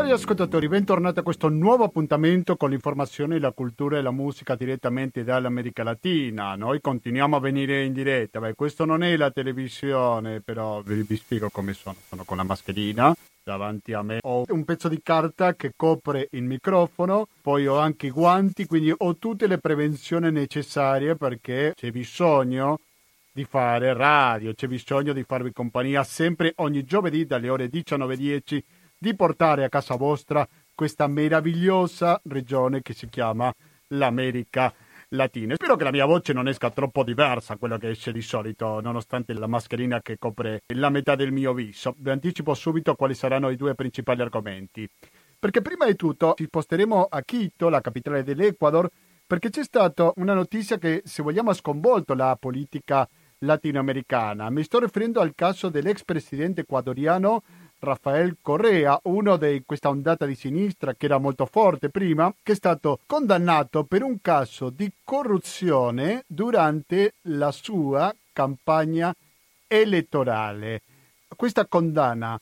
Cari ascoltatori, bentornati a questo nuovo appuntamento con l'informazione, la cultura e la musica direttamente dall'America Latina. Noi continuiamo a venire in diretta. Beh, questo non è la televisione, però vi, vi spiego come sono. Sono con la mascherina davanti a me. Ho un pezzo di carta che copre il microfono, poi ho anche i guanti, quindi ho tutte le prevenzioni necessarie perché c'è bisogno di fare radio, c'è bisogno di farvi compagnia sempre ogni giovedì dalle ore 19.10 di portare a casa vostra questa meravigliosa regione che si chiama l'America Latina. Spero che la mia voce non esca troppo diversa a quello che esce di solito, nonostante la mascherina che copre la metà del mio viso. Vi anticipo subito quali saranno i due principali argomenti. Perché prima di tutto ci sposteremo a Quito, la capitale dell'Ecuador, perché c'è stata una notizia che, se vogliamo, ha sconvolto la politica latinoamericana. Mi sto riferendo al caso dell'ex presidente ecuadoriano Rafael Correa, uno di questa ondata di sinistra che era molto forte prima, che è stato condannato per un caso di corruzione durante la sua campagna elettorale. Questa condanna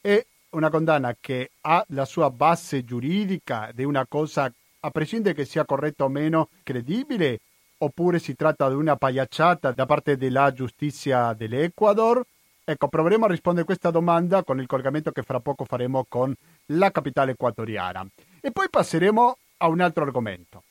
è una condanna che ha la sua base giuridica è una cosa, a prescindere che sia corretta o meno, credibile, oppure si tratta di una pagliacciata da parte della giustizia dell'Ecuador? Ecco, proveremo a rispondere a questa domanda con il collegamento che fra poco faremo con la capitale equatoriana. E poi passeremo a un altro argomento.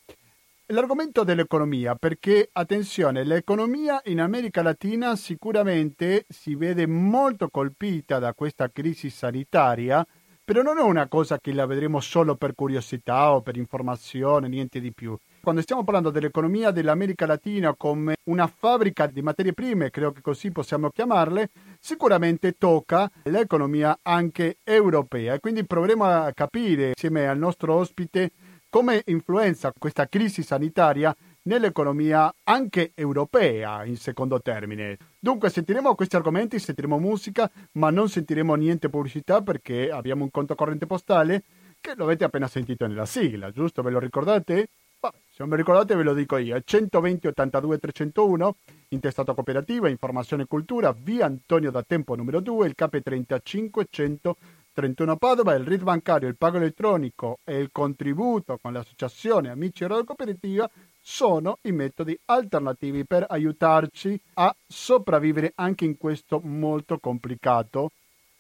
L'argomento dell'economia, perché attenzione, l'economia in America Latina sicuramente si vede molto colpita da questa crisi sanitaria, però non è una cosa che la vedremo solo per curiosità o per informazione, niente di più. Quando stiamo parlando dell'economia dell'America Latina come una fabbrica di materie prime, credo che così possiamo chiamarle, sicuramente tocca l'economia anche europea e quindi proveremo a capire insieme al nostro ospite come influenza questa crisi sanitaria nell'economia anche europea in secondo termine. Dunque sentiremo questi argomenti, sentiremo musica, ma non sentiremo niente pubblicità perché abbiamo un conto corrente postale che lo avete appena sentito nella sigla, giusto? Ve lo ricordate? Se non mi ricordate ve lo dico io, 120 82 301, intestato cooperativa, informazione e cultura, via Antonio da Tempo numero 2, il 35 131 Padova, il RID bancario, il pago elettronico e il contributo con l'associazione Amici Radio Cooperativa sono i metodi alternativi per aiutarci a sopravvivere anche in questo molto complicato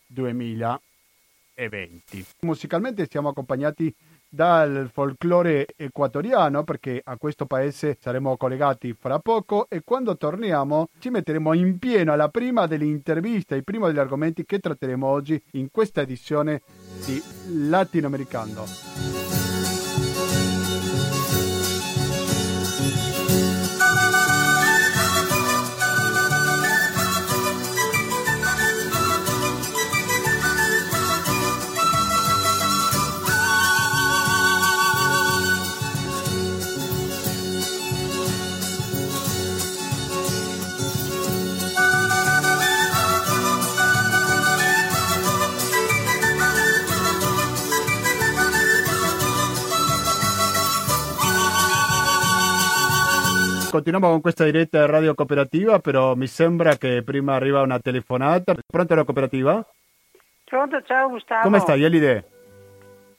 2020. Musicalmente siamo accompagnati dal folklore equatoriano perché a questo paese saremo collegati fra poco e quando torniamo ci metteremo in pieno alla prima delle interviste, il primo degli argomenti che tratteremo oggi in questa edizione di Latinoamericano. Continuiamo con questa diretta radio cooperativa, però mi sembra che prima arriva una telefonata. Pronto la cooperativa? Pronto, ciao Gustavo. Come stai, Elide?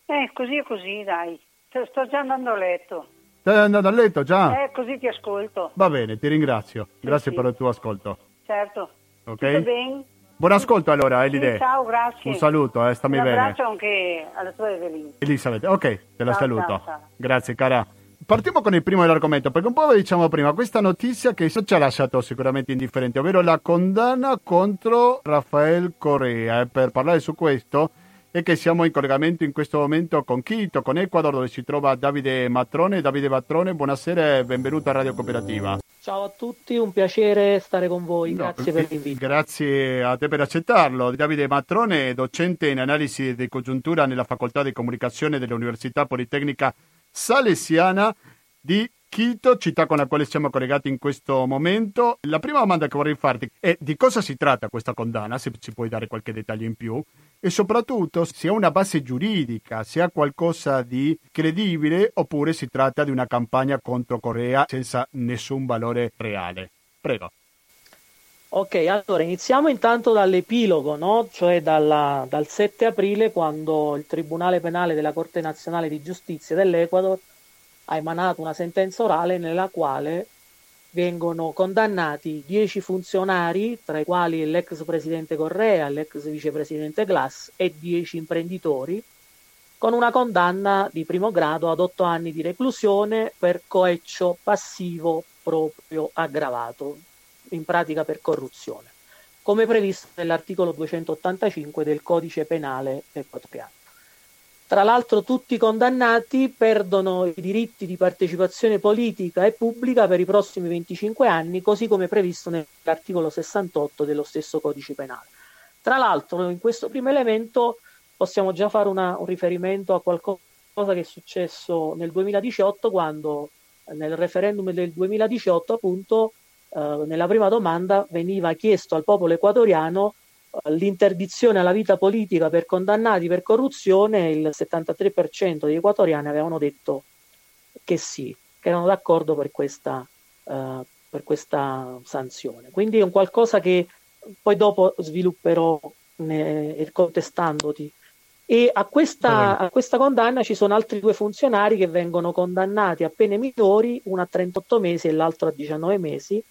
Eh, così e così, dai. Sto già andando a letto. Stai andando a letto già? Eh, così ti ascolto. Va bene, ti ringrazio. Grazie sì. per il tuo ascolto. Certo. Ok? Buon ascolto allora, Elide. Sì, ciao, grazie. Un saluto, eh, stammi Un bene. abbraccio anche alla tua Evelina. Elisabetta, ok, te la Ciao, saluto. ciao, ciao. Grazie, cara. Partiamo con il primo dell'argomento, perché un po' vi diciamo prima, questa notizia che ci ha lasciato sicuramente indifferenti, ovvero la condanna contro Rafael Correa. E per parlare su questo è che siamo in collegamento in questo momento con Quito, con Ecuador, dove si trova Davide Matrone. Davide Matrone, buonasera e benvenuto a Radio Cooperativa. Ciao a tutti, un piacere stare con voi, No, grazie per l'invito. Grazie a te per accettarlo. Davide Matrone docente in analisi di congiuntura nella Facoltà di Comunicazione dell'Università Politecnica Salesiana di Quito, città con la quale siamo collegati in questo momento. La prima domanda che vorrei farti è di cosa si tratta questa condanna, se ci puoi dare qualche dettaglio in più, e soprattutto se ha una base giuridica, se ha qualcosa di credibile oppure si tratta di una campagna contro Corea senza nessun valore reale. Prego. Ok, allora iniziamo intanto dall'epilogo, no? cioè dalla, dal 7 aprile quando il Tribunale Penale della Corte Nazionale di Giustizia dell'Ecuador ha emanato una sentenza orale nella quale vengono condannati 10 funzionari, tra i quali l'ex presidente Correa, l'ex vicepresidente Glass e 10 imprenditori, con una condanna di primo grado ad 8 anni di reclusione per coeccio passivo proprio aggravato, in pratica per corruzione, come previsto nell'articolo 285 del codice penale equatoriano. Tra l'altro tutti i condannati perdono i diritti di partecipazione politica e pubblica per i prossimi 25 anni, così come previsto nell'articolo 68 dello stesso codice penale. Tra l'altro in questo primo elemento possiamo già fare una, un riferimento a qualcosa che è successo nel 2018 quando nel referendum del 2018 appunto eh, nella prima domanda veniva chiesto al popolo equatoriano eh, l'interdizione alla vita politica per condannati per corruzione, il 73% degli equatoriani avevano detto che sì, che erano d'accordo per questa, uh, per questa sanzione. Quindi è un qualcosa che poi dopo svilupperò ne, contestandoti. E a questa, a questa, condanna ci sono altri due funzionari che vengono condannati a pene minori, uno a 38 mesi e l'altro a 19 mesi,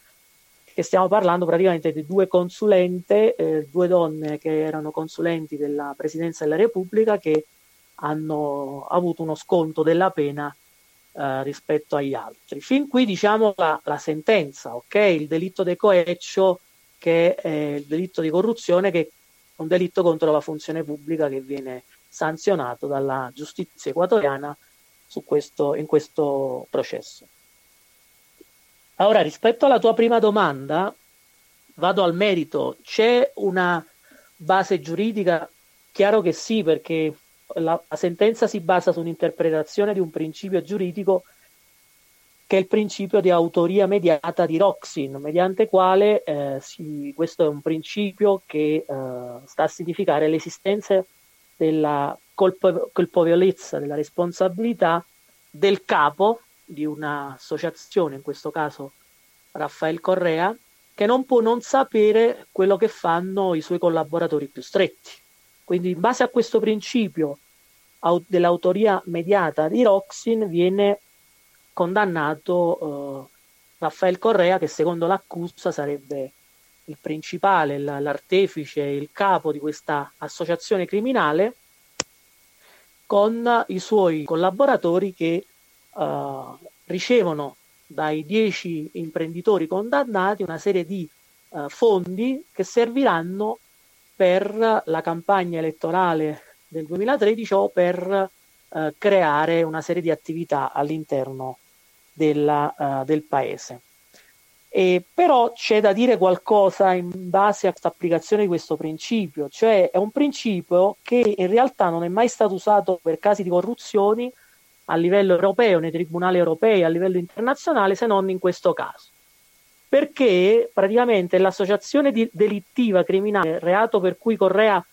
che stiamo parlando praticamente di due consulente, eh, due donne che erano consulenti della Presidenza della Repubblica che hanno avuto uno sconto della pena eh, rispetto agli altri. Fin qui diciamo la, la sentenza, ok? Il delitto di coeccio che è il delitto di corruzione che è un delitto contro la funzione pubblica che viene sanzionato dalla giustizia equatoriana questo, in questo processo. Ora, rispetto alla tua prima domanda, vado al merito. C'è una base giuridica? Chiaro che sì, perché la, la sentenza si basa su un'interpretazione di un principio giuridico che è il principio di autoria mediata di Roxin, mediante quale eh, si, questo è un principio che eh, sta a significare l'esistenza della colpo- colpevolezza, della responsabilità del capo di un'associazione, in questo caso Raffaele Correa, che non può non sapere quello che fanno i suoi collaboratori più stretti. Quindi in base a questo principio dell'autoria mediata di Roxin viene condannato eh, Raffaele Correa che secondo l'accusa sarebbe il principale, l'artefice, il capo di questa associazione criminale con i suoi collaboratori che uh, ricevono dai dieci imprenditori condannati una serie di uh, fondi che serviranno per la campagna elettorale del 2013 o per uh, creare una serie di attività all'interno della, del paese. E però c'è da dire qualcosa in base a questa applicazione di questo principio, cioè è un principio che in realtà non è mai stato usato per casi di corruzioni a livello europeo, nei tribunali europei, a livello internazionale, se non in questo caso. Perché praticamente l'associazione di delictiva criminale, reato per cui Correa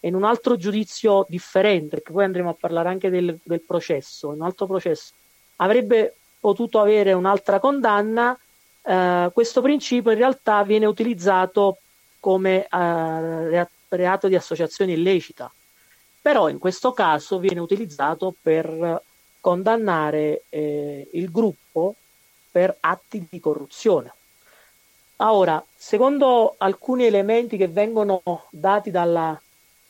in un altro giudizio differente, perché poi andremo a parlare anche del, del processo, un altro processo, avrebbe potuto avere un'altra condanna, eh, questo principio in realtà viene utilizzato come eh, reato di associazione illecita, però in questo caso viene utilizzato per condannare eh, il gruppo per atti di corruzione. Ora, secondo alcuni elementi che vengono dati dalla,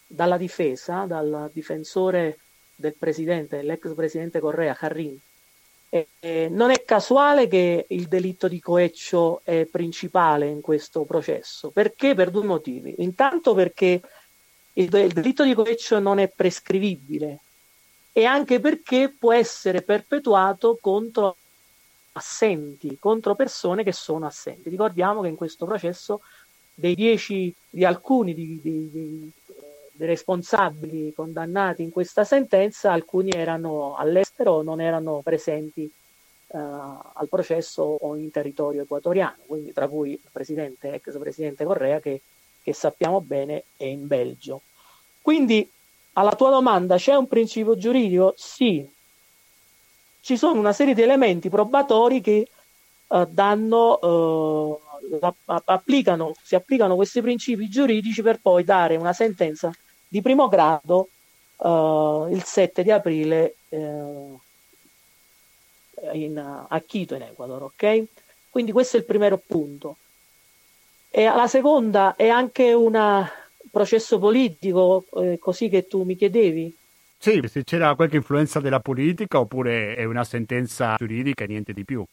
dalla difesa, dal difensore del presidente, l'ex presidente Correa, Carrin, eh, eh, non è casuale che il delitto di coeccio è principale in questo processo. Perché? Per due motivi. Intanto perché il, il delitto di coeccio non è prescrivibile, e anche perché può essere perpetuato contro assenti, contro persone che sono assenti. Ricordiamo che in questo processo dei dieci, di alcuni di, di, di, dei responsabili condannati in questa sentenza, alcuni erano all'estero non erano presenti uh, al processo o in territorio equatoriano, quindi tra cui il presidente, ex presidente Correa che, che sappiamo bene è in Belgio. Quindi alla tua domanda, c'è un principio giuridico? Sì. Ci sono una serie di elementi probatori che uh, danno uh, applicano, si applicano questi principi giuridici per poi dare una sentenza di primo grado uh, il 7 di aprile uh, in, a Quito in Ecuador. Ok? Quindi questo è il primo punto. E la seconda è anche un processo politico, eh, così che tu mi chiedevi. Sì, se c'era qualche influenza della politica oppure è una sentenza giuridica e niente di più.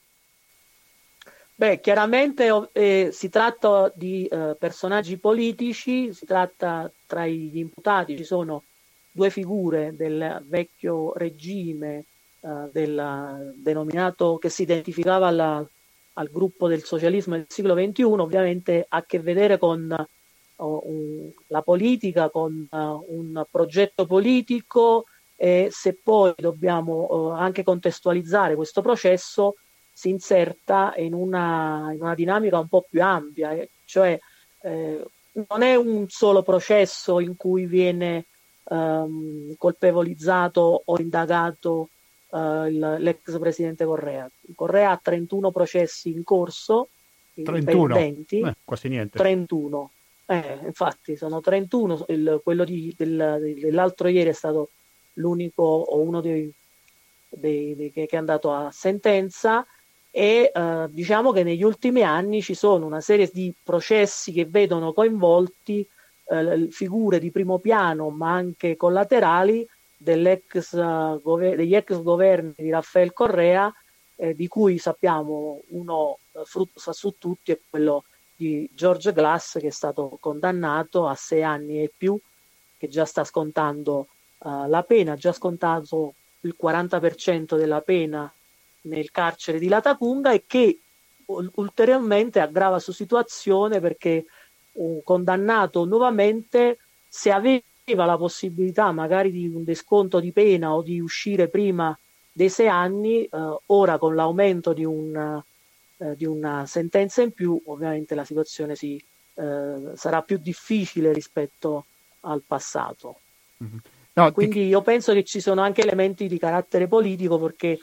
Beh, chiaramente eh, si tratta di eh, personaggi politici, si tratta tra gli imputati, ci sono due figure del vecchio regime eh, del, denominato che si identificava alla, al gruppo del socialismo del secolo XXI, ovviamente ha a che vedere con uh, la politica, con uh, un progetto politico e se poi dobbiamo uh, anche contestualizzare questo processo si inserta in una, in una dinamica un po' più ampia, eh, cioè eh, non è un solo processo in cui viene ehm, colpevolizzato o indagato eh, l'ex presidente Correa. Correa ha 31 processi in corso, 31, eh, quasi niente. 31, eh, infatti sono 31, il, quello di, del, dell'altro ieri è stato l'unico o uno dei, dei, dei che, è andato a sentenza e eh, diciamo che negli ultimi anni ci sono una serie di processi che vedono coinvolti eh, figure di primo piano ma anche collaterali dell'ex, uh, degli ex governi di Raffaele Correa eh, di cui sappiamo uno frutto sa su tutti è quello di George Glass che è stato condannato a sei anni e più che già sta scontando uh, la pena, ha già scontato il 40% della pena nel carcere di Latacunga e che ulteriormente aggrava la sua situazione perché un condannato nuovamente se aveva la possibilità magari di un desconto di pena o di uscire prima dei sei anni, eh, ora con l'aumento di, un, eh, di, una sentenza in più ovviamente la situazione si, eh, sarà più difficile rispetto al passato. Mm-hmm. No, Quindi ti... io penso che ci sono anche elementi di carattere politico perché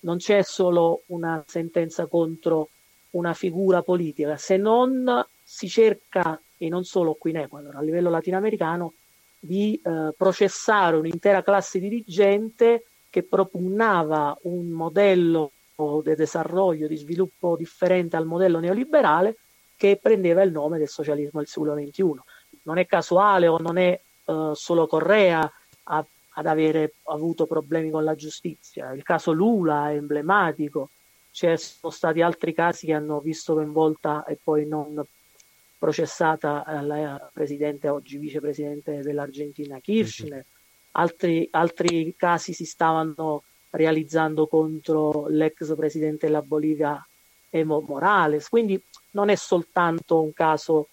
non c'è solo una sentenza contro una figura politica, se non si cerca, e non solo qui in Ecuador, a livello latinoamericano, di eh, processare un'intera classe dirigente che propugnava un modello di desarrollo, di sviluppo differente al modello neoliberale che prendeva il nome del socialismo del secolo XXI. Non è casuale o non è eh, solo Correa a ad avere avuto problemi con la giustizia. Il caso Lula è emblematico, ci sono stati altri casi che hanno visto coinvolta e poi non processata eh, la presidente, oggi vicepresidente dell'Argentina Kirchner, altri, altri casi si stavano realizzando contro l'ex presidente della Bolivia Evo Morales, quindi non è soltanto un caso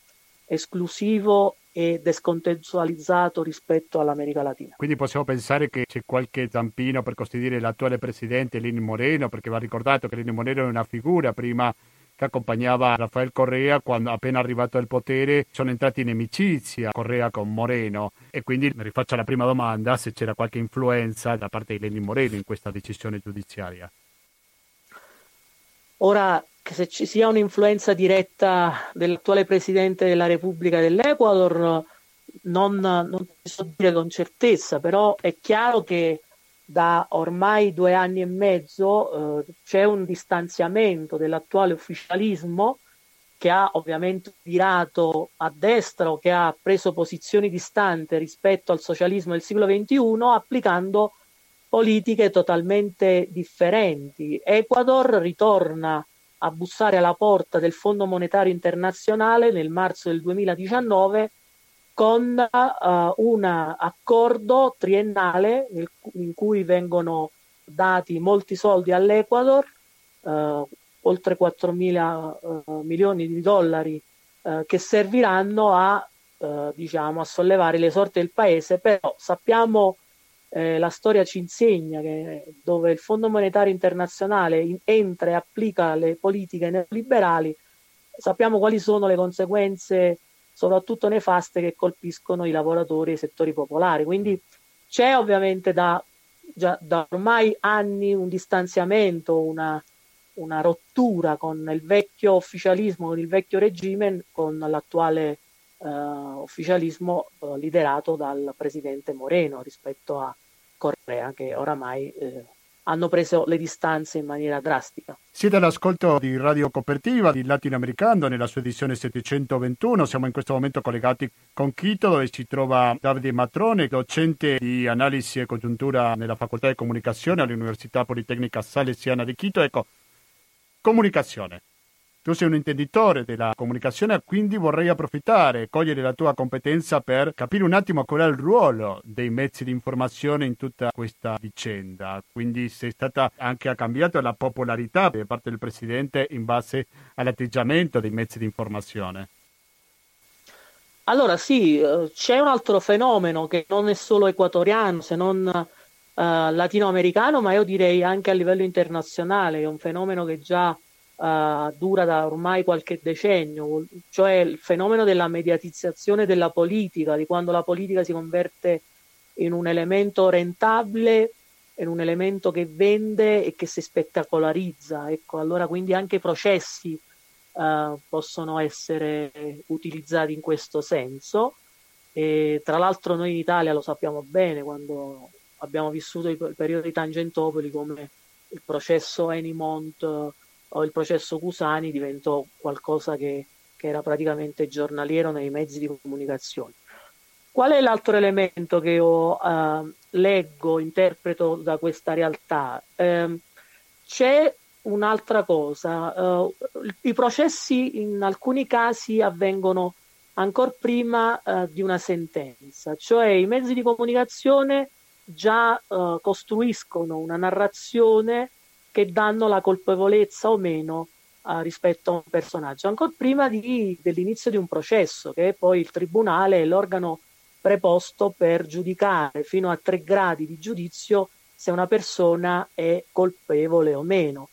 esclusivo e descontestualizzato rispetto all'America Latina. Quindi possiamo pensare che c'è qualche zampino per costituire l'attuale presidente Lenin Moreno, perché va ricordato che Lenin Moreno è una figura prima che accompagnava Rafael Correa quando appena arrivato al potere sono entrati in amicizia Correa con Moreno e quindi mi rifaccio alla prima domanda se c'era qualche influenza da parte di Lenin Moreno in questa decisione giudiziaria. Ora che se ci sia un'influenza diretta dell'attuale presidente della Repubblica dell'Ecuador non, non so dire con certezza, però è chiaro che da ormai due anni e mezzo eh, c'è un distanziamento dell'attuale ufficialismo che ha ovviamente virato a destra o che ha preso posizioni distanti rispetto al socialismo del secolo XXI applicando politiche totalmente differenti. Ecuador ritorna a bussare alla porta del Fondo Monetario Internazionale nel marzo del 2019 con uh, un accordo triennale nel, in cui vengono dati molti soldi all'Ecuador, uh, oltre 4 mila uh, milioni di dollari che serviranno a, diciamo, a sollevare le sorti del paese, però sappiamo eh, la storia ci insegna che dove il Fondo Monetario Internazionale in, entra e applica le politiche neoliberali, sappiamo quali sono le conseguenze soprattutto nefaste che colpiscono i lavoratori e i settori popolari. Quindi c'è ovviamente da, già, da ormai anni un distanziamento, una, una rottura con il vecchio ufficialismo, con il vecchio regime, con l'attuale eh, ufficialismo eh, liderato dal presidente Moreno rispetto a Correa, che oramai eh, hanno preso le distanze in maniera drastica. Siete all'ascolto di Radio Copertiva di Latinoamericano nella sua edizione 721. Siamo in questo momento collegati con Quito dove si trova Davide Matrone, docente di analisi e congiuntura nella Facoltà di Comunicazione all'Università Politecnica Salesiana di Quito. Ecco, comunicazione. Tu sei un intenditore della comunicazione, quindi vorrei approfittare e cogliere la tua competenza per capire un attimo qual è il ruolo dei mezzi di informazione in tutta questa vicenda. Quindi se è stata anche cambiata la popolarità da parte del Presidente in base all'atteggiamento dei mezzi di informazione. Allora sì, eh, c'è un altro fenomeno che non è solo equatoriano, se non uh, latinoamericano, ma io direi anche a livello internazionale, è un fenomeno che già uh, dura da ormai qualche decennio, cioè il fenomeno della mediatizzazione della politica, di quando la politica si converte in un elemento rentabile, in un elemento che vende e che si spettacolarizza. Ecco, allora quindi anche i processi uh, possono essere utilizzati in questo senso. E, tra l'altro noi in Italia lo sappiamo bene quando abbiamo vissuto il, periodo di Tangentopoli come il processo Enimont il processo Cusani diventò qualcosa che, che era praticamente giornaliero nei mezzi di comunicazione. Qual è l'altro elemento che io uh, leggo, interpreto da questa realtà? Uh, c'è un'altra cosa, uh, i processi in alcuni casi avvengono ancora prima eh, di una sentenza, cioè i mezzi di comunicazione già costruiscono una narrazione che danno la colpevolezza o meno uh, rispetto a un personaggio, ancora prima di, dell'inizio di un processo, che è poi il tribunale è l'organo preposto per giudicare fino a tre gradi di giudizio se una persona è colpevole o meno.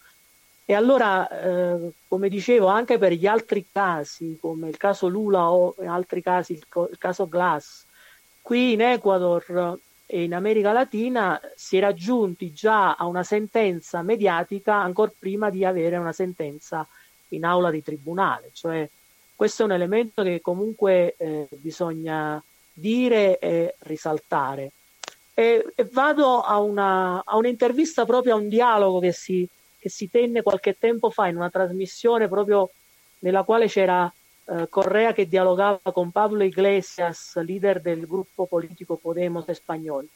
E allora, eh, come dicevo, anche per gli altri casi, come il caso Lula o in altri casi il, il caso Glass, qui in Ecuador e in America Latina si era giunti già a una sentenza mediatica ancora prima di avere una sentenza in aula di tribunale. Cioè, questo è un elemento che comunque eh, bisogna dire e risaltare. E, e vado a, una, a, un'intervista proprio a un dialogo che si, che si tenne qualche tempo fa in una trasmissione proprio nella quale c'era eh, Correa che dialogava con Pablo Iglesias, leader del gruppo politico Podemos spagnolo.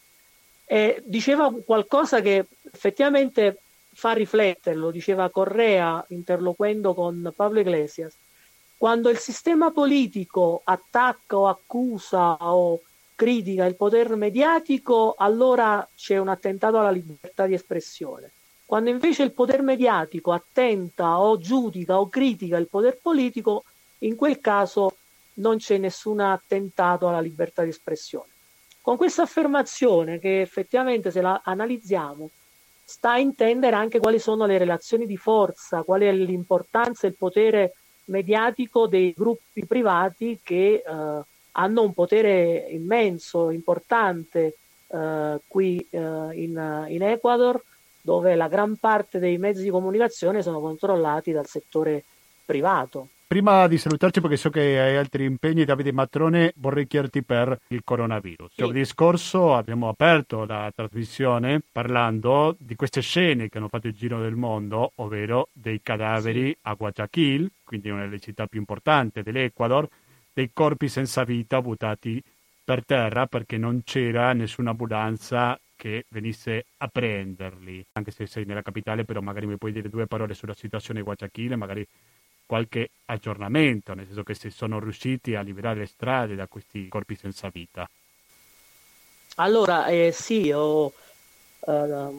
E diceva qualcosa che effettivamente fa riflettere, lo diceva Correa interloquendo con Pablo Iglesias. Quando il sistema politico attacca o accusa o critica il potere mediatico, allora c'è un attentato alla libertà di espressione. Quando invece il potere mediatico attenta o giudica o critica il potere politico, in quel caso non c'è nessun attentato alla libertà di espressione. Con questa affermazione, che effettivamente se la analizziamo, sta a intendere anche quali sono le relazioni di forza, qual è l'importanza e il potere mediatico dei gruppi privati che eh, hanno un potere immenso, importante eh, qui eh, in, in Ecuador, dove la gran parte dei mezzi di comunicazione sono controllati dal settore privato. Prima di salutarci, perché so che hai altri impegni, Davide Matrone, vorrei chiederti per il coronavirus. Sì. Giovedì scorso abbiamo aperto la trasmissione parlando di queste scene che hanno fatto il giro del mondo, ovvero dei cadaveri sì. a Guayaquil, quindi una delle città più importanti dell'Ecuador, dei corpi senza vita buttati per terra perché non c'era nessuna ambulanza che venisse a prenderli. Anche se sei nella capitale, però magari mi puoi dire due parole sulla situazione di Guayaquil, magari qualche aggiornamento, nel senso che si sono riusciti a liberare le strade da questi corpi senza vita. Allora, eh, sì, ho, eh,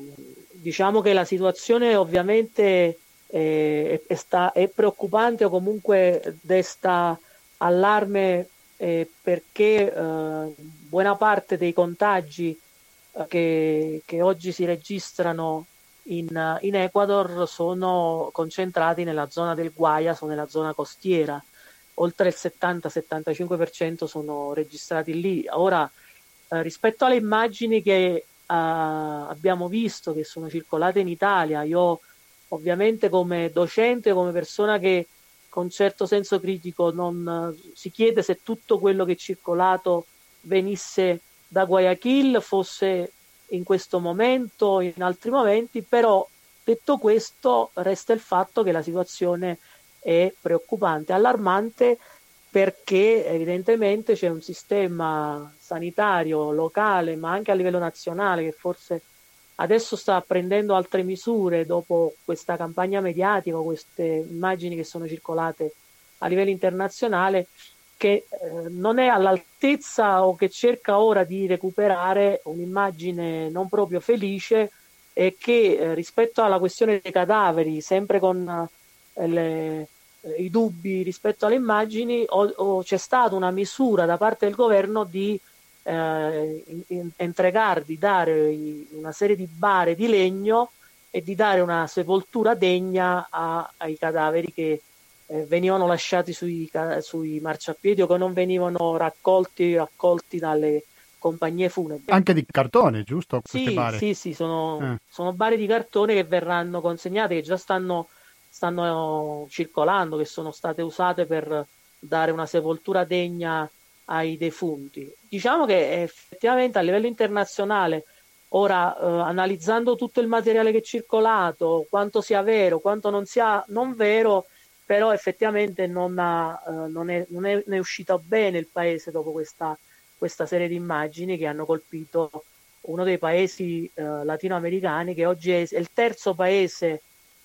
diciamo che la situazione ovviamente eh, è, sta, è, preoccupante o comunque desta allarme eh, perché eh, buona parte dei contagi eh, che, che oggi si registrano in, in, Ecuador sono concentrati nella zona del Guayas o nella zona costiera. Oltre il 70-75% sono registrati lì. Ora, eh, rispetto alle immagini che eh, abbiamo visto, che sono circolate in Italia, io ovviamente come docente, come persona che con certo senso critico non, si chiede se tutto quello che è circolato venisse da Guayaquil, fosse in questo momento, in altri momenti, però detto questo resta il fatto che la situazione è preoccupante, allarmante perché evidentemente c'è un sistema sanitario locale ma anche a livello nazionale che forse adesso sta prendendo altre misure dopo questa campagna mediatica, queste immagini che sono circolate a livello internazionale, che eh, non è all'altezza o che cerca ora di recuperare un'immagine non proprio felice e che eh, rispetto alla questione dei cadaveri, sempre con eh, le, eh, i dubbi rispetto alle immagini, o, o c'è stata una misura da parte del governo di eh, entregare, di dare una serie di bare di legno e di dare una sepoltura degna a, ai cadaveri che eh, venivano lasciati sui, sui, marciapiedi o che non venivano raccolti raccolti dalle compagnie funebri. Anche di cartone, giusto? Sì, sì, sì, sono, eh. sono bare di cartone che verranno consegnate, che già stanno, stanno circolando, che sono state usate per dare una sepoltura degna ai defunti. Diciamo che effettivamente a livello internazionale, ora eh, analizzando tutto il materiale che è circolato, quanto sia vero, quanto non sia non vero, però effettivamente non, ha, eh, non, è, non, è, non, è, uscito bene il paese dopo questa, questa, serie di immagini che hanno colpito uno dei paesi eh, latinoamericani che oggi è, è, il terzo paese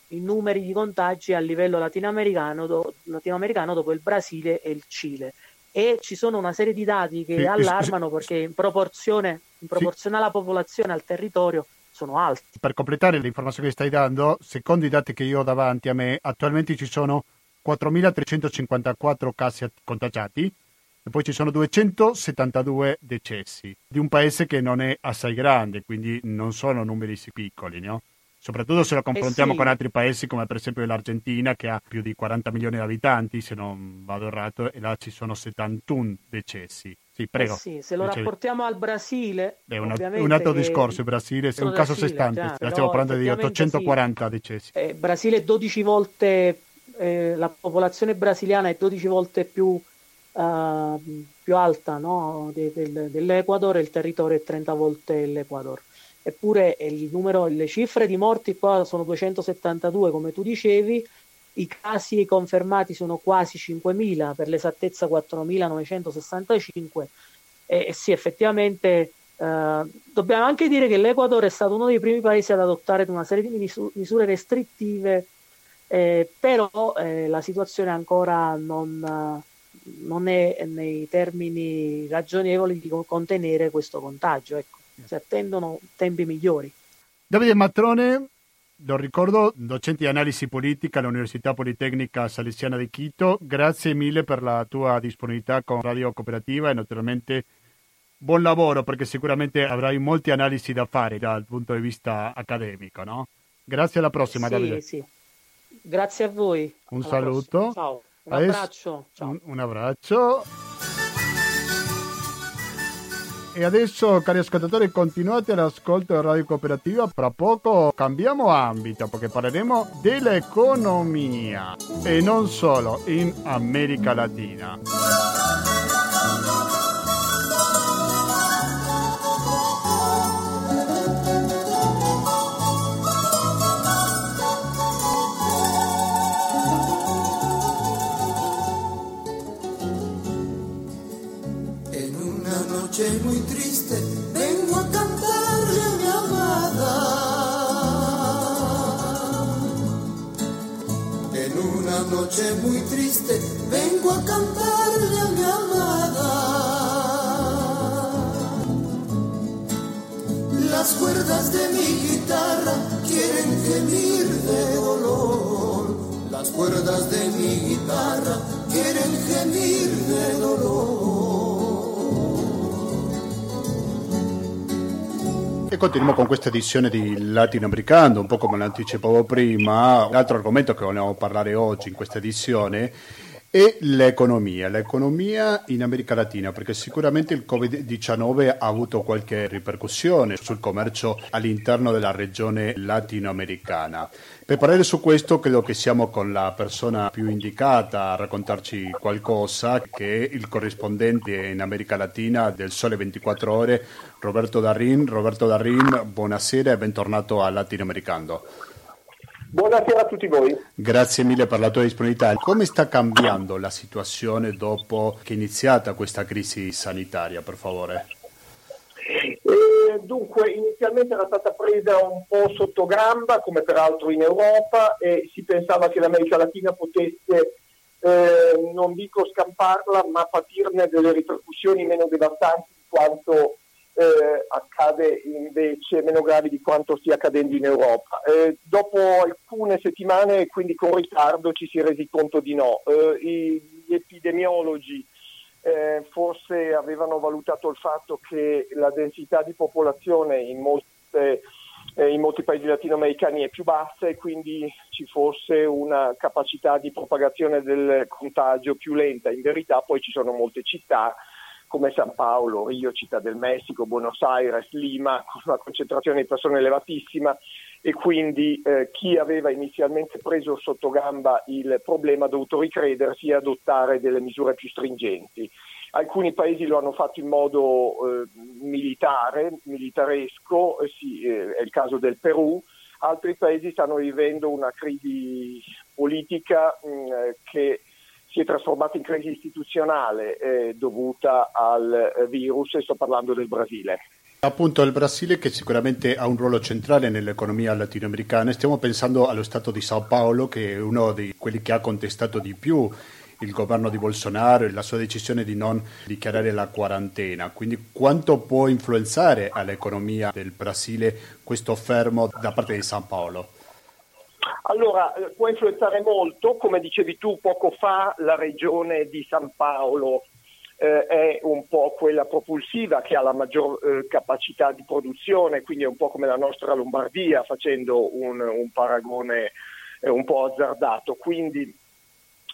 in numeri di contagi a livello latinoamericano, do, latinoamericano dopo il Brasile e il Cile e ci sono una serie di dati che sì, allarmano sì, perché in proporzione, in proporzione alla popolazione, al territorio, sono alti. Per completare le informazioni che stai dando, secondo i dati che io ho davanti a me, attualmente ci sono 4.354 casi contagiati e poi ci sono 272 decessi di un paese che non è assai grande, quindi non sono numeri piccoli, no? soprattutto se lo confrontiamo eh sì. con altri paesi come per esempio l'Argentina che ha più di 40 milioni di abitanti, se non vado errato, e là ci sono 71 decessi. Sì, prego. Eh sì, se lo Dicevi. rapportiamo al Brasile, è una, un altro discorso. Il Brasile è un caso a sé stante, stiamo parlando di 840 sì. decessi. Eh, Brasile è 12 volte, eh, la popolazione brasiliana è 12 volte più, uh, più alta no? de, de, dell'Ecuador e il territorio è 30 volte l'Ecuador eppure numero, le cifre di morti qua sono 272 come tu dicevi, i casi confermati sono quasi 5.000, per l'esattezza 4.965 e, e sì effettivamente eh, dobbiamo anche dire che l'Ecuador è stato uno dei primi paesi ad adottare una serie di misure restrittive, eh, però eh, la situazione ancora non, non, è nei termini ragionevoli di contenere questo contagio. Ecco si attendono tempi migliori. Davide Matrone, lo ricordo, docente di analisi politica all'Università Politecnica Salesiana di Quito, grazie mille per la tua disponibilità con Radio Cooperativa e naturalmente buon lavoro perché sicuramente avrai molte analisi da fare dal punto di vista accademico, no? Grazie alla prossima sì, Davide. Sì. Grazie a voi. Un alla saluto. Prossima. Ciao. Un Adesso, abbraccio. Ciao. Un, un abbraccio. E adesso, cari ascoltatori, continuate all'ascolto di Radio Cooperativa. Fra poco cambiamo ambito perché parleremo dell'economia e non solo in America Latina. Noche muy triste, vengo a cantarle a mi amada. Las cuerdas de mi guitarra quieren gemir de dolor. Las cuerdas de mi guitarra quieren gemir de dolor. E continuiamo con questa edizione di Latinoamericano, un po' come l'anticipavo prima, l'altro argomento che vogliamo parlare oggi in questa edizione e l'economia, l'economia in America Latina, perché sicuramente il Covid-19 ha avuto qualche ripercussione sul commercio all'interno della regione latinoamericana. Per parlare su questo credo che siamo con la persona più indicata a raccontarci qualcosa, che è il corrispondente in America Latina del Sole 24 Ore, Roberto Darrin. Roberto Darrin, buonasera e bentornato a Latinoamericano. Buonasera a tutti voi. Grazie mille per la tua disponibilità. Come sta cambiando la situazione dopo che è iniziata questa crisi sanitaria, per favore? Eh, dunque, inizialmente era stata presa un po' sotto gamba, come peraltro in Europa, e si pensava che l'America Latina potesse, eh, non dico scamparla, ma patirne delle ripercussioni meno devastanti di quanto eh, accade invece meno gravi di quanto stia accadendo in Europa. Eh, dopo alcune settimane, quindi con ritardo, ci si è resi conto di no. Eh, gli epidemiologi eh, forse avevano valutato il fatto che la densità di popolazione in, molte, eh, in molti paesi latinoamericani è più bassa e quindi ci fosse una capacità di propagazione del contagio più lenta. In verità poi ci sono molte città come San Paolo, Rio, Città del Messico, Buenos Aires, Lima, con una concentrazione di persone elevatissima e quindi eh, chi aveva inizialmente preso sotto gamba il problema ha dovuto ricredersi e adottare delle misure più stringenti. Alcuni paesi lo hanno fatto in modo eh, militare, militaresco, eh sì, eh, è il caso del Perù, altri paesi stanno vivendo una crisi politica mh, eh, che si è trasformata in crisi istituzionale eh, dovuta al eh, virus e sto parlando del Brasile. Appunto il Brasile che sicuramente ha un ruolo centrale nell'economia latinoamericana, stiamo pensando allo Stato di Sao Paolo che è uno di quelli che ha contestato di più il governo di Bolsonaro e la sua decisione di non dichiarare la quarantena. Quindi quanto può influenzare all'economia del Brasile questo fermo da parte di San Paolo? Allora, eh, può influenzare molto, come dicevi tu poco fa, la regione di San Paolo eh, è un po' quella propulsiva che ha la maggior eh, capacità di produzione, quindi è un po' come la nostra Lombardia, facendo un, un paragone eh, un po' azzardato. Quindi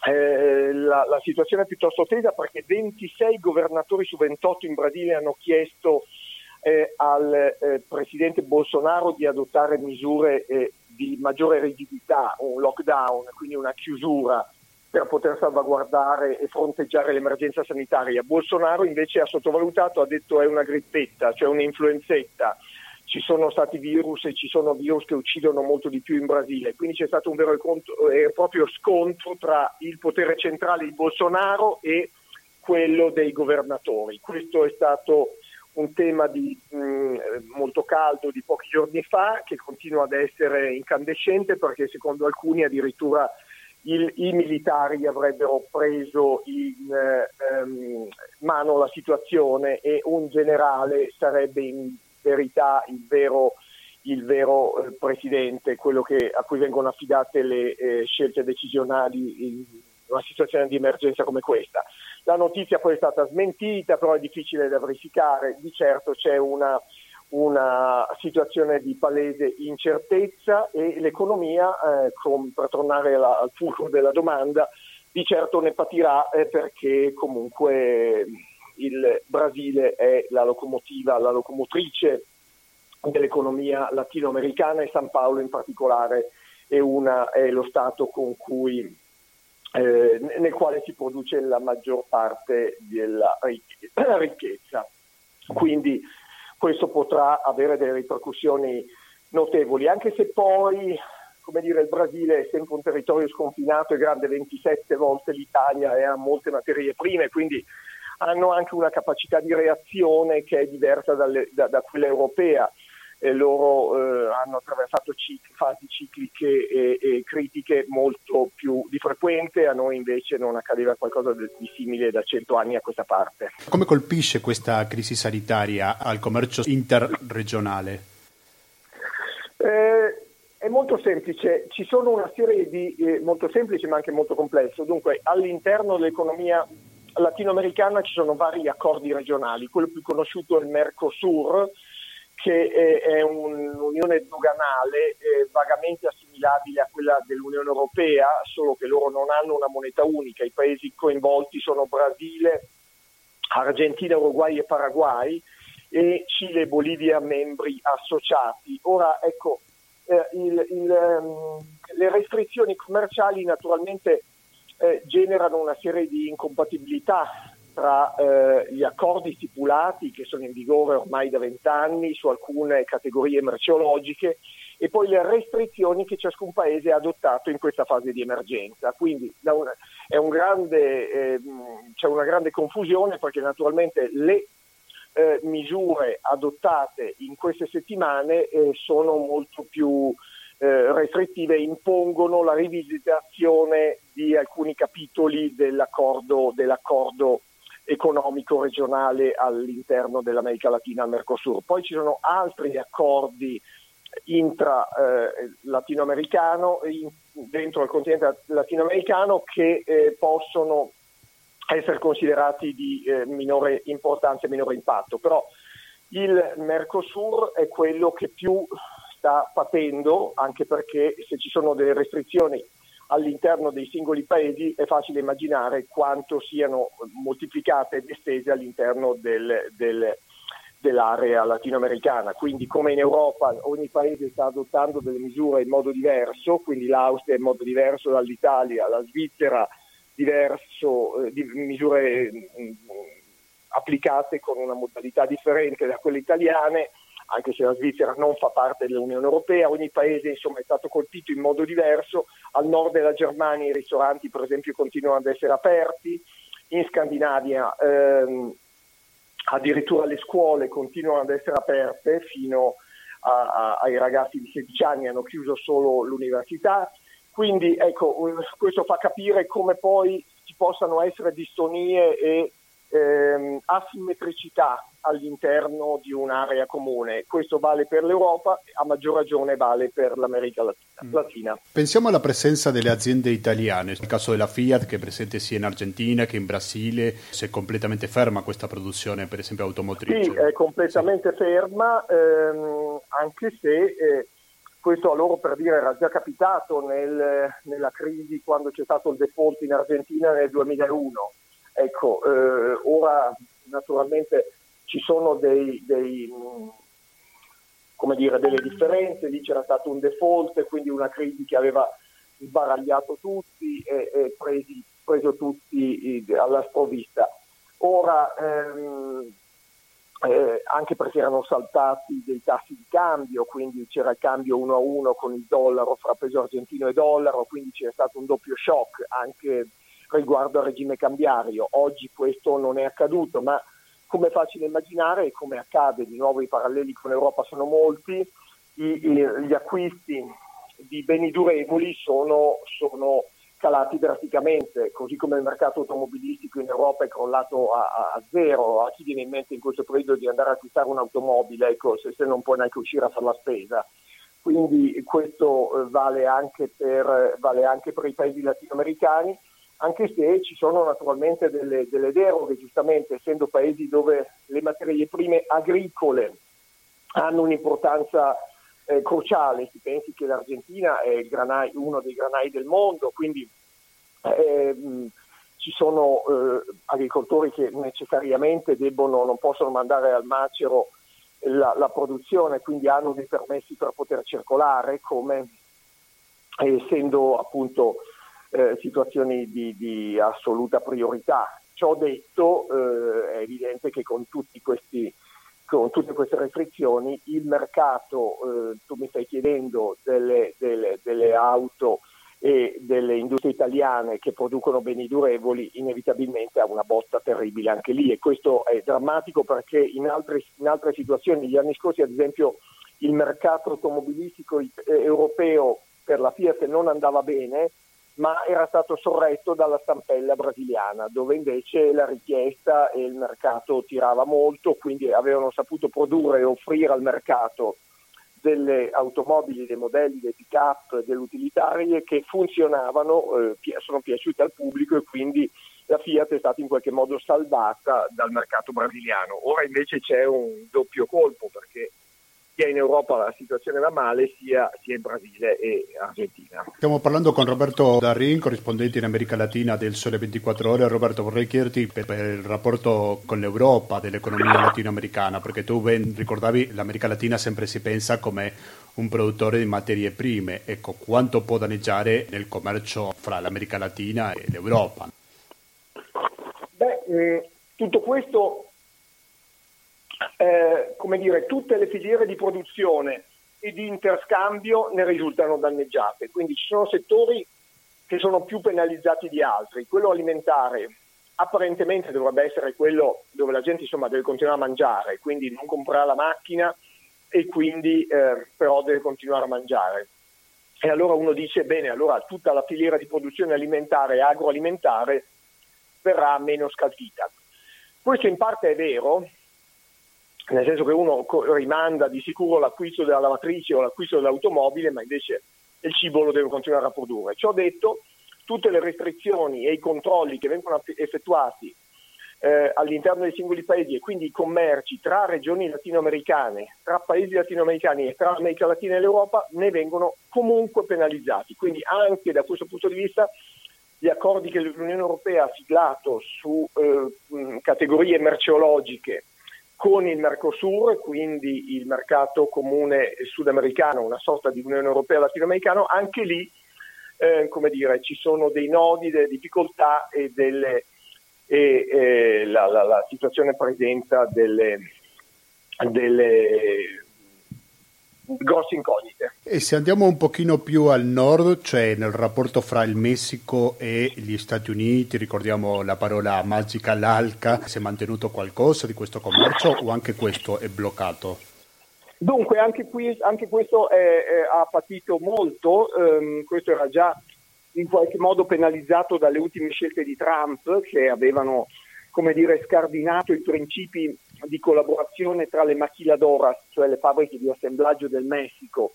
eh, la, la, situazione è piuttosto tesa perché 26 governatori su 28 in Brasile hanno chiesto eh, al presidente Bolsonaro di adottare misure di maggiore rigidità, un lockdown, quindi una chiusura per poter salvaguardare e fronteggiare l'emergenza sanitaria. Bolsonaro invece ha sottovalutato, ha detto è una grippetta, cioè un'influenzetta. Ci sono stati virus e ci sono virus che uccidono molto di più in Brasile, quindi c'è stato un vero e proprio scontro tra il potere centrale di Bolsonaro e quello dei governatori. Questo è stato un tema di, mh, molto caldo di pochi giorni fa che continua ad essere incandescente perché secondo alcuni addirittura il, i militari avrebbero preso in eh, ehm, mano la situazione e un generale sarebbe in verità il vero, il vero eh, presidente, quello che, a cui vengono affidate le eh, scelte decisionali in una situazione di emergenza come questa. La notizia poi è stata smentita, però è difficile da verificare, di certo c'è una, una situazione di palese incertezza e l'economia, eh, con, per tornare alla, al fulcro della domanda, di certo ne patirà eh, perché comunque il Brasile è la locomotiva, la locomotrice dell'economia latinoamericana e San Paolo in particolare è, una, è lo Stato con cui eh, nel quale si produce la maggior parte della ricchezza. Quindi questo potrà avere delle ripercussioni notevoli, anche se poi come dire, il Brasile è sempre un territorio sconfinato, è grande 27 volte l'Italia e ha molte materie prime, quindi hanno anche una capacità di reazione che è diversa dalle, da, da quella europea e loro eh, hanno attraversato cic- fasi cicliche e, e, critiche molto più di frequente, a noi invece non accadeva qualcosa di, di simile da cento anni a questa parte. Come colpisce questa crisi sanitaria al commercio interregionale? Eh, è molto semplice, ci sono una serie di, eh, molto semplice ma anche molto complesso, dunque all'interno dell'economia latinoamericana ci sono vari accordi regionali, quello più conosciuto è il Mercosur, che è un'unione doganale eh, vagamente assimilabile a quella dell'Unione Europea, solo che loro non hanno una moneta unica. I paesi coinvolti sono Brasile, Argentina, Uruguay e Paraguay e Cile e Bolivia membri associati. Ora, ecco, eh, il, il, um, le restrizioni commerciali naturalmente eh, generano una serie di incompatibilità tra eh, gli accordi stipulati che sono in vigore ormai da vent'anni su alcune categorie merceologiche e poi le restrizioni che ciascun paese ha adottato in questa fase di emergenza. Quindi un grande, eh, c'è una grande confusione perché naturalmente le eh, misure adottate in queste settimane eh, sono molto più eh, restrittive, impongono la rivisitazione di alcuni capitoli dell'accordo, dell'accordo economico regionale all'interno dell'America Latina al Mercosur. Poi ci sono altri accordi intra-latinoamericano, eh, in, dentro al continente latinoamericano che eh, possono essere considerati di eh, minore importanza e minore impatto, però il Mercosur è quello che più sta patendo, anche perché se ci sono delle restrizioni all'interno dei singoli paesi è facile immaginare quanto siano moltiplicate ed estese all'interno del, del, dell'area latinoamericana. Quindi come in Europa ogni paese sta adottando delle misure in modo diverso, quindi l'Austria in modo diverso dall'Italia, la Svizzera diverso, eh, di misure mh, mm, applicate con una modalità differente da quelle italiane, anche se la Svizzera non fa parte dell'Unione Europea, ogni paese insomma, è stato colpito in modo diverso, al nord della Germania i ristoranti per esempio continuano ad essere aperti, in Scandinavia ehm, addirittura le scuole continuano ad essere aperte fino a, a, ai ragazzi di 16 anni, hanno chiuso solo l'università, quindi ecco, questo fa capire come poi ci possano essere distonie e ehm, asimmetricità all'interno di un'area comune. Questo vale per l'Europa, a maggior ragione vale per l'America mm. Latina. Pensiamo alla presenza delle aziende italiane, nel caso della Fiat che è presente sia in Argentina che in Brasile, se è completamente ferma questa produzione, per esempio automotrice. Sì, è completamente sì. ferma, ehm, anche se eh, questo a loro per dire era già capitato nel, nella crisi quando c'è stato il default in Argentina nel 2001. Ecco, eh, ora naturalmente ci sono dei, dei, dire, delle differenze, lì c'era stato un default, quindi una crisi che aveva sbaragliato tutti e, e presi, preso tutti alla sprovvista. Ora, ehm, eh, anche perché erano saltati dei tassi di cambio, quindi c'era il cambio uno a uno con il dollaro fra peso argentino e dollaro, quindi c'è stato un doppio shock anche riguardo al regime cambiario. Oggi questo non è accaduto, ma come è facile immaginare e come accade, di nuovo i paralleli con l'Europa sono molti, i, i, gli acquisti di beni durevoli sono, sono, calati drasticamente, così come il mercato automobilistico in Europa è crollato a, a, zero. A chi viene in mente in questo periodo di andare a acquistare un'automobile ecco, se, se non puoi neanche uscire a fare la spesa? Quindi questo eh, vale anche per, vale anche per i paesi latinoamericani anche se ci sono naturalmente delle, delle deroghe, giustamente essendo paesi dove le materie prime agricole hanno un'importanza eh, cruciale, si pensi che l'Argentina è granai, uno dei granai del mondo, quindi eh, ci sono eh, agricoltori che necessariamente debbono, non possono mandare al macero la, la, produzione, quindi hanno dei permessi per poter circolare, come essendo appunto eh, situazioni di, di, assoluta priorità. Ciò detto, eh, è evidente che con, questi, con, tutte queste restrizioni il mercato, eh, tu mi stai chiedendo, delle, delle, delle auto e delle industrie italiane che producono beni durevoli inevitabilmente ha una botta terribile anche lì e questo è drammatico perché in altre, in altre situazioni, gli anni scorsi ad esempio il mercato automobilistico europeo per la Fiat non andava bene, ma era stato sorretto dalla stampella brasiliana, dove invece la richiesta e il mercato tirava molto, quindi avevano saputo produrre e offrire al mercato delle automobili, dei modelli, dei pick-up, delle utilitarie che funzionavano, eh, sono piaciute al pubblico e quindi la Fiat è stata in qualche modo salvata dal mercato brasiliano. Ora invece c'è un doppio colpo perché sia in Europa la situazione va male, sia, sia in Brasile e Argentina. Stiamo parlando con Roberto Darin, corrispondente in America Latina del Sole 24 Ore. Roberto, vorrei chiederti per, per il rapporto con l'Europa dell'economia latinoamericana, perché tu ben ricordavi l'America Latina sempre si pensa come un produttore di materie prime. Ecco, quanto può danneggiare nel commercio fra l'America Latina e l'Europa? Beh, eh, tutto questo eh, come dire, tutte le filiere di produzione e di interscambio ne risultano danneggiate, quindi ci sono settori che sono più penalizzati di altri. Quello alimentare apparentemente dovrebbe essere quello dove la gente insomma, deve continuare a mangiare, quindi non comprare la macchina e quindi eh, però deve continuare a mangiare. E allora uno dice, bene, allora tutta la filiera di produzione alimentare e agroalimentare verrà meno scalfita. Questo in parte è vero, nel senso che uno rimanda di sicuro l'acquisto della lavatrice o l'acquisto dell'automobile, ma invece il cibo lo deve continuare a produrre. Ciò detto, tutte le restrizioni e i controlli che vengono effettuati eh, all'interno dei singoli paesi e quindi i commerci tra regioni latinoamericane, tra paesi latinoamericani e tra America Latina e l'Europa ne vengono comunque penalizzati. Quindi anche da questo punto di vista gli accordi che l'Unione Europea ha siglato su eh, categorie merceologiche con il Mercosur, quindi il mercato comune sudamericano, una sorta di Unione Europea latinoamericano, anche lì eh, come dire, ci sono dei nodi, delle difficoltà e, delle, e eh, la, la, la, situazione presenta delle, delle grosse incognite. E se andiamo un pochino più al nord, cioè nel rapporto fra il Messico e gli Stati Uniti, ricordiamo la parola magica l'ALCA, si è mantenuto qualcosa di questo commercio o anche questo è bloccato? Dunque, anche, qui, anche questo è, è, ha patito molto, um, questo era già in qualche modo penalizzato dalle ultime scelte di Trump che avevano come dire, scardinato i principi di collaborazione tra le maquiladoras, cioè le fabbriche di assemblaggio del Messico,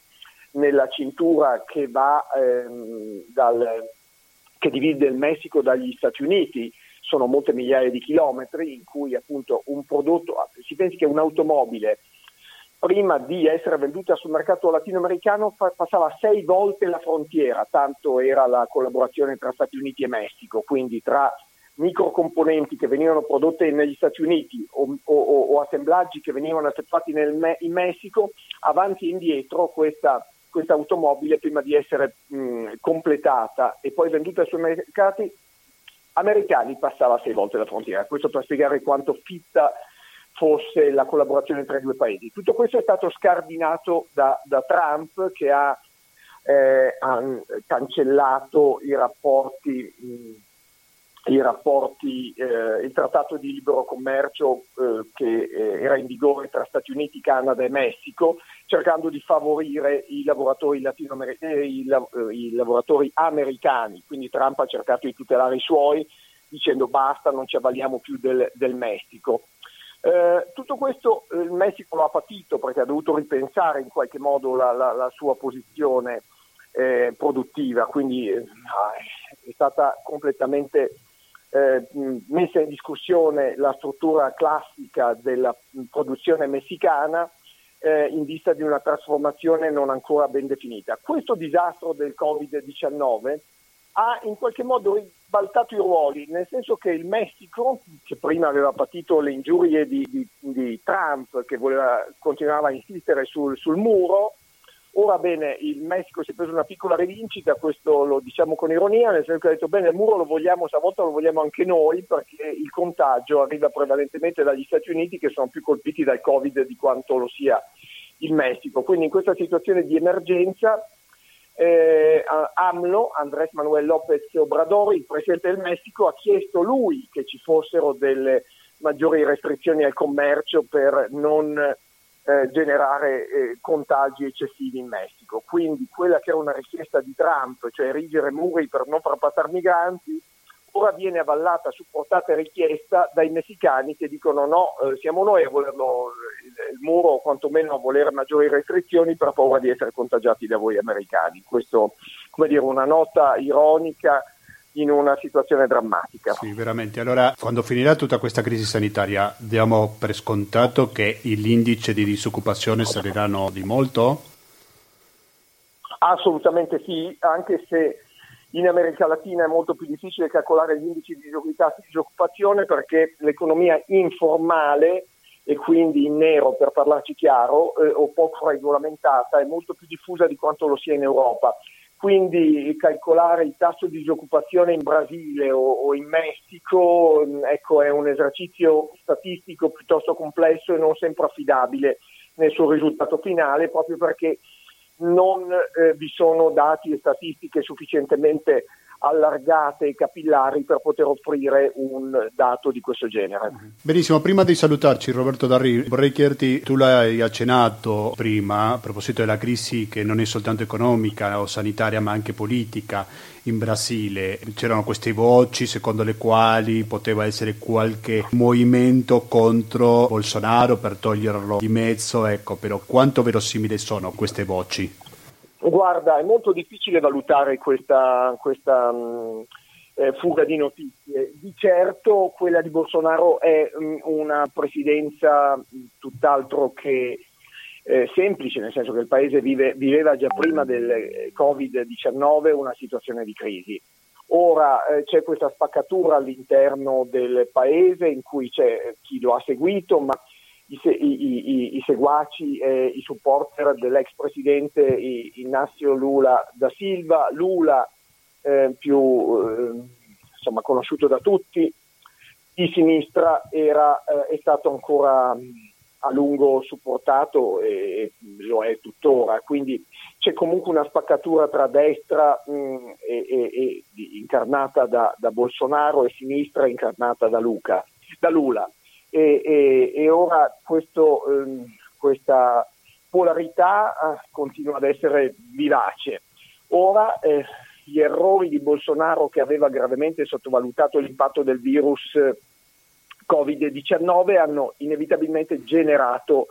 nella cintura che, va, ehm, dal, che divide il Messico dagli Stati Uniti, sono molte migliaia di chilometri in cui appunto un prodotto, si pensi che un'automobile prima di essere venduta sul mercato latinoamericano passava sei volte la frontiera, tanto era la collaborazione tra Stati Uniti e Messico, quindi tra microcomponenti che venivano prodotte negli Stati Uniti o, o, o assemblaggi che venivano effettuati nel, in Messico, avanti e indietro questa, questa automobile prima di essere mh, completata e poi venduta sui mercati americani passava sei volte la frontiera. Questo per spiegare quanto fitta fosse la collaborazione tra i due paesi. Tutto questo è stato scardinato da, da Trump che ha, eh, ha, cancellato i rapporti mh, i rapporti, eh, il trattato di libero commercio eh, che eh, era in vigore tra Stati Uniti, Canada e Messico, cercando di favorire i lavoratori, eh, i, eh, i lavoratori americani. Quindi Trump ha cercato di tutelare i suoi dicendo basta, non ci avvaliamo più del, del Messico. Eh, tutto questo il Messico lo ha patito perché ha dovuto ripensare in qualche modo la, la, la sua posizione produttiva, quindi è stata completamente eh, messa in discussione la struttura classica della produzione messicana eh, in vista di una trasformazione non ancora ben definita. Questo disastro del Covid-19 ha in qualche modo ribaltato i ruoli, nel senso che il Messico, che prima aveva patito le ingiurie di, di, di Trump, che voleva, continuava a insistere sul, sul muro, Ora bene, il Messico si è preso una piccola rivincita, questo lo diciamo con ironia, nel senso che ha detto bene, il muro lo vogliamo, stavolta lo vogliamo anche noi, perché il contagio arriva prevalentemente dagli Stati Uniti che sono più colpiti dal Covid di quanto lo sia il Messico. Quindi in questa situazione di emergenza eh, AMLO, Andrés Manuel López Obrador, il presidente del Messico, ha chiesto lui che ci fossero delle maggiori restrizioni al commercio per non eh, generare eh, contagi eccessivi in Messico. Quindi quella che era una richiesta di Trump, cioè erigere muri per non far passare migranti, ora viene avvallata, supportata e richiesta dai messicani che dicono no, eh, siamo noi a volerlo il, il, muro o quantomeno a volere maggiori restrizioni per paura di essere contagiati da voi americani. Questo, come dire, una nota ironica in una situazione drammatica. Sì, veramente. Allora, quando finirà tutta questa crisi sanitaria, diamo per scontato che l'indice di disoccupazione saliranno di molto? Assolutamente sì, anche se in America Latina è molto più difficile calcolare gli indici di disoccupazione perché l'economia informale e quindi in nero per parlarci chiaro eh, o poco regolamentata è molto più diffusa di quanto lo sia in Europa. Quindi calcolare il tasso di disoccupazione in Brasile o, o in Messico ecco, è un esercizio statistico piuttosto complesso e non sempre affidabile nel suo risultato finale proprio perché non eh, vi sono dati e statistiche sufficientemente allargate e capillari per poter offrire un dato di questo genere. Benissimo, prima di salutarci Roberto Darri, vorrei chiederti, tu l'hai accennato prima a proposito della crisi che non è soltanto economica o sanitaria ma anche politica in Brasile. C'erano queste voci secondo le quali poteva essere qualche movimento contro Bolsonaro per toglierlo di mezzo, ecco, però quanto verosimili sono queste voci? Guarda, è molto difficile valutare questa, questa mh, eh, fuga di notizie. Di certo quella di Bolsonaro è mh, una presidenza tutt'altro che eh, semplice, nel senso che il Paese vive, viveva già prima del Covid-19 una situazione di crisi. Ora eh, c'è questa spaccatura all'interno del Paese in cui c'è chi lo ha seguito, ma i, i, i, seguaci e i supporter dell'ex presidente Ignazio Lula da Silva, Lula eh, più eh, insomma, conosciuto da tutti, di sinistra era, eh, è stato ancora a lungo supportato e lo è tuttora, quindi c'è comunque una spaccatura tra destra mh, e, e, e, incarnata da, da Bolsonaro e sinistra incarnata da, Luca, da Lula e, e, e ora questo, ehm, questa polarità eh, continua ad essere vivace. Ora eh, gli errori di Bolsonaro che aveva gravemente sottovalutato l'impatto del virus eh, Covid-19 hanno inevitabilmente generato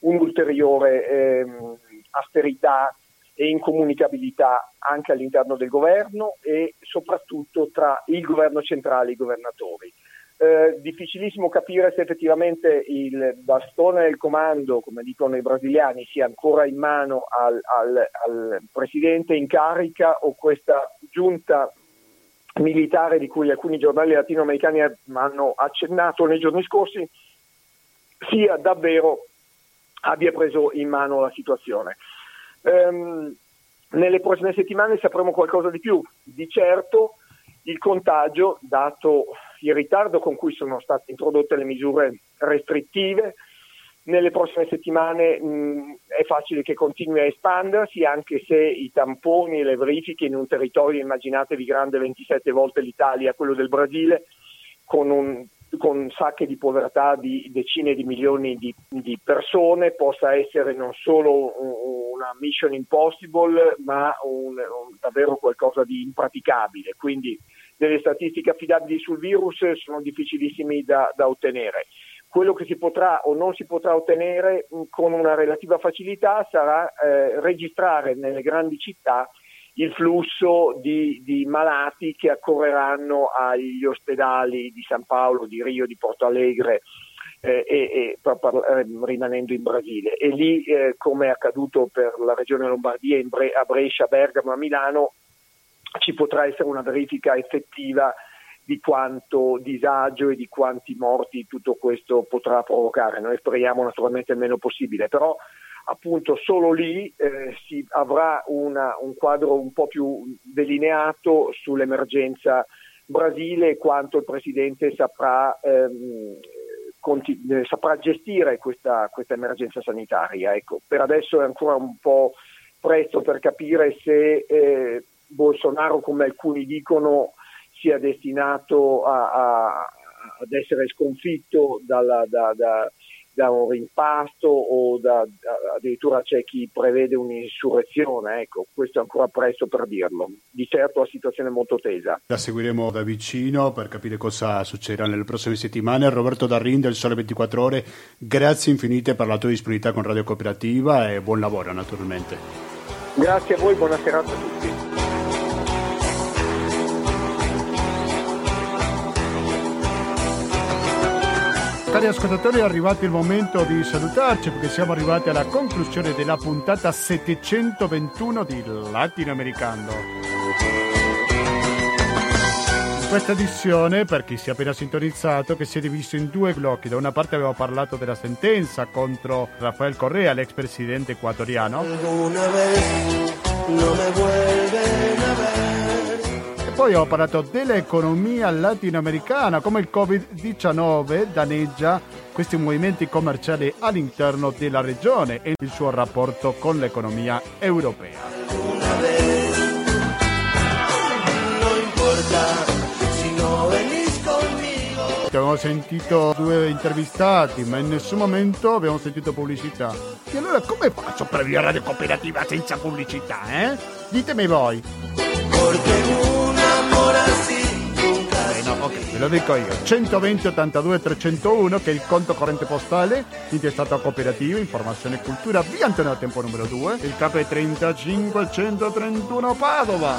un'ulteriore ehm, austerità e incomunicabilità anche all'interno del governo e soprattutto tra il governo centrale e i governatori eh, difficilissimo capire se effettivamente il bastone del comando, come dicono i brasiliani, sia ancora in mano al, al, al presidente in carica o questa giunta militare di cui alcuni giornali latinoamericani hanno accennato nei giorni scorsi sia davvero abbia preso in mano la situazione. Um, nelle prossime settimane sapremo qualcosa di più. Di certo il contagio, dato il ritardo con cui sono state introdotte le misure restrittive. Nelle prossime settimane mh, è facile che continui a espandersi, anche se i tamponi e le verifiche in un territorio, immaginatevi grande 27 volte l'Italia, quello del Brasile, con, un, con sacche di povertà di decine di milioni di, di persone, possa essere non solo una mission impossible, ma un, un, davvero qualcosa di impraticabile. Quindi delle statistiche affidabili sul virus sono difficilissimi da, da ottenere. Quello che si potrà o non si potrà ottenere con una relativa facilità sarà eh, registrare nelle grandi città il flusso di, di, malati che accorreranno agli ospedali di San Paolo, di Rio, di Porto Alegre eh, e, e per, eh, rimanendo in Brasile. E lì, eh, come è accaduto per la regione Lombardia, Bre- a Brescia, Bergamo, a Milano, ci potrà essere una verifica effettiva di quanto disagio e di quanti morti tutto questo potrà provocare. Noi speriamo naturalmente il meno possibile, però appunto solo lì eh, si avrà una, un quadro un po' più delineato sull'emergenza Brasile e quanto il Presidente saprà, ehm, conti- saprà gestire questa, questa, emergenza sanitaria. Ecco, per adesso è ancora un po' presto per capire se eh, Bolsonaro, come alcuni dicono, sia destinato a, a, ad essere sconfitto dalla, da, da, da, un rimpasto o da, addirittura c'è chi prevede un'insurrezione. Ecco, questo è ancora presto per dirlo. Di certo la situazione è molto tesa. La seguiremo da vicino per capire cosa succederà nelle prossime settimane. Roberto Darrin del Sole 24 Ore, grazie infinite per la tua disponibilità con Radio Cooperativa e buon lavoro naturalmente. Grazie a voi, buona serata a tutti. Cari ascoltatori, è arrivato il momento di salutarci perché siamo arrivati alla conclusione della puntata 721 di Latinoamericano. In questa edizione, per chi si è appena sintonizzato, che si è diviso in due blocchi. Da una parte abbiamo parlato della sentenza contro Rafael Correa, l'ex presidente ecuatoriano. Poi ho parlato dell'economia latinoamericana, come il Covid-19 danneggia questi movimenti commerciali all'interno della regione e il suo rapporto con l'economia europea. Abbiamo sentito due intervistati, ma in nessun momento abbiamo sentito pubblicità. E allora come faccio per via Radio Cooperativa senza pubblicità, eh? Ditemi voi. No, ok, ve lo dico io. 120 82 301 che è il conto corrente postale intestato cooperativa, informazione e cultura, via Antonio Tempo numero 2, il capo è 35 131 Padova.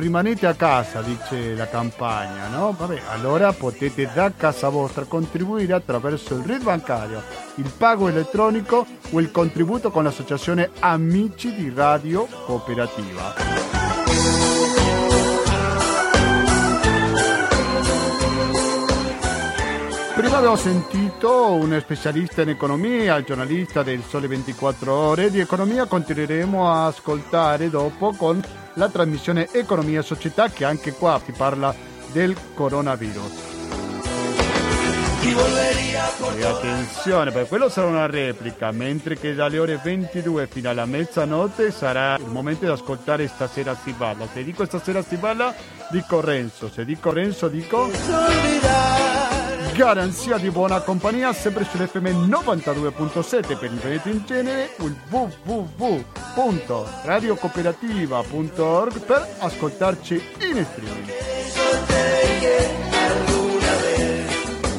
Rimanete a casa, dice la campagna, no? Vabbè, allora potete da casa vostra contribuire attraverso il RID bancario, il pago elettronico o il contributo con l'associazione Amici di Radio Cooperativa. Prima abbiamo sentito un specialista in economia, il giornalista del Sole 24 Ore. Di economia continueremo a ascoltare dopo con la trasmissione Economia e Società che anche qua si parla del coronavirus. E attenzione, perché quello sarà una replica, mentre che dalle ore 22 fino alla mezzanotte sarà il momento di ascoltare Stasera si balla. Se dico Stasera si balla, dico Renzo. Se dico Renzo, dico garanzia di buona compagnia sempre sull'FM 92.7 per il Veneto in genere o il www.radiocooperativa.org per ascoltarci in streaming.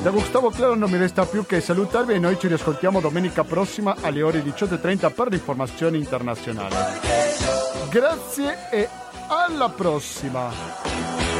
Da Gustavo Claro non mi resta più che salutarvi e noi ci riascoltiamo domenica prossima alle ore 18.30 per l'informazione internazionale. Grazie e alla prossima!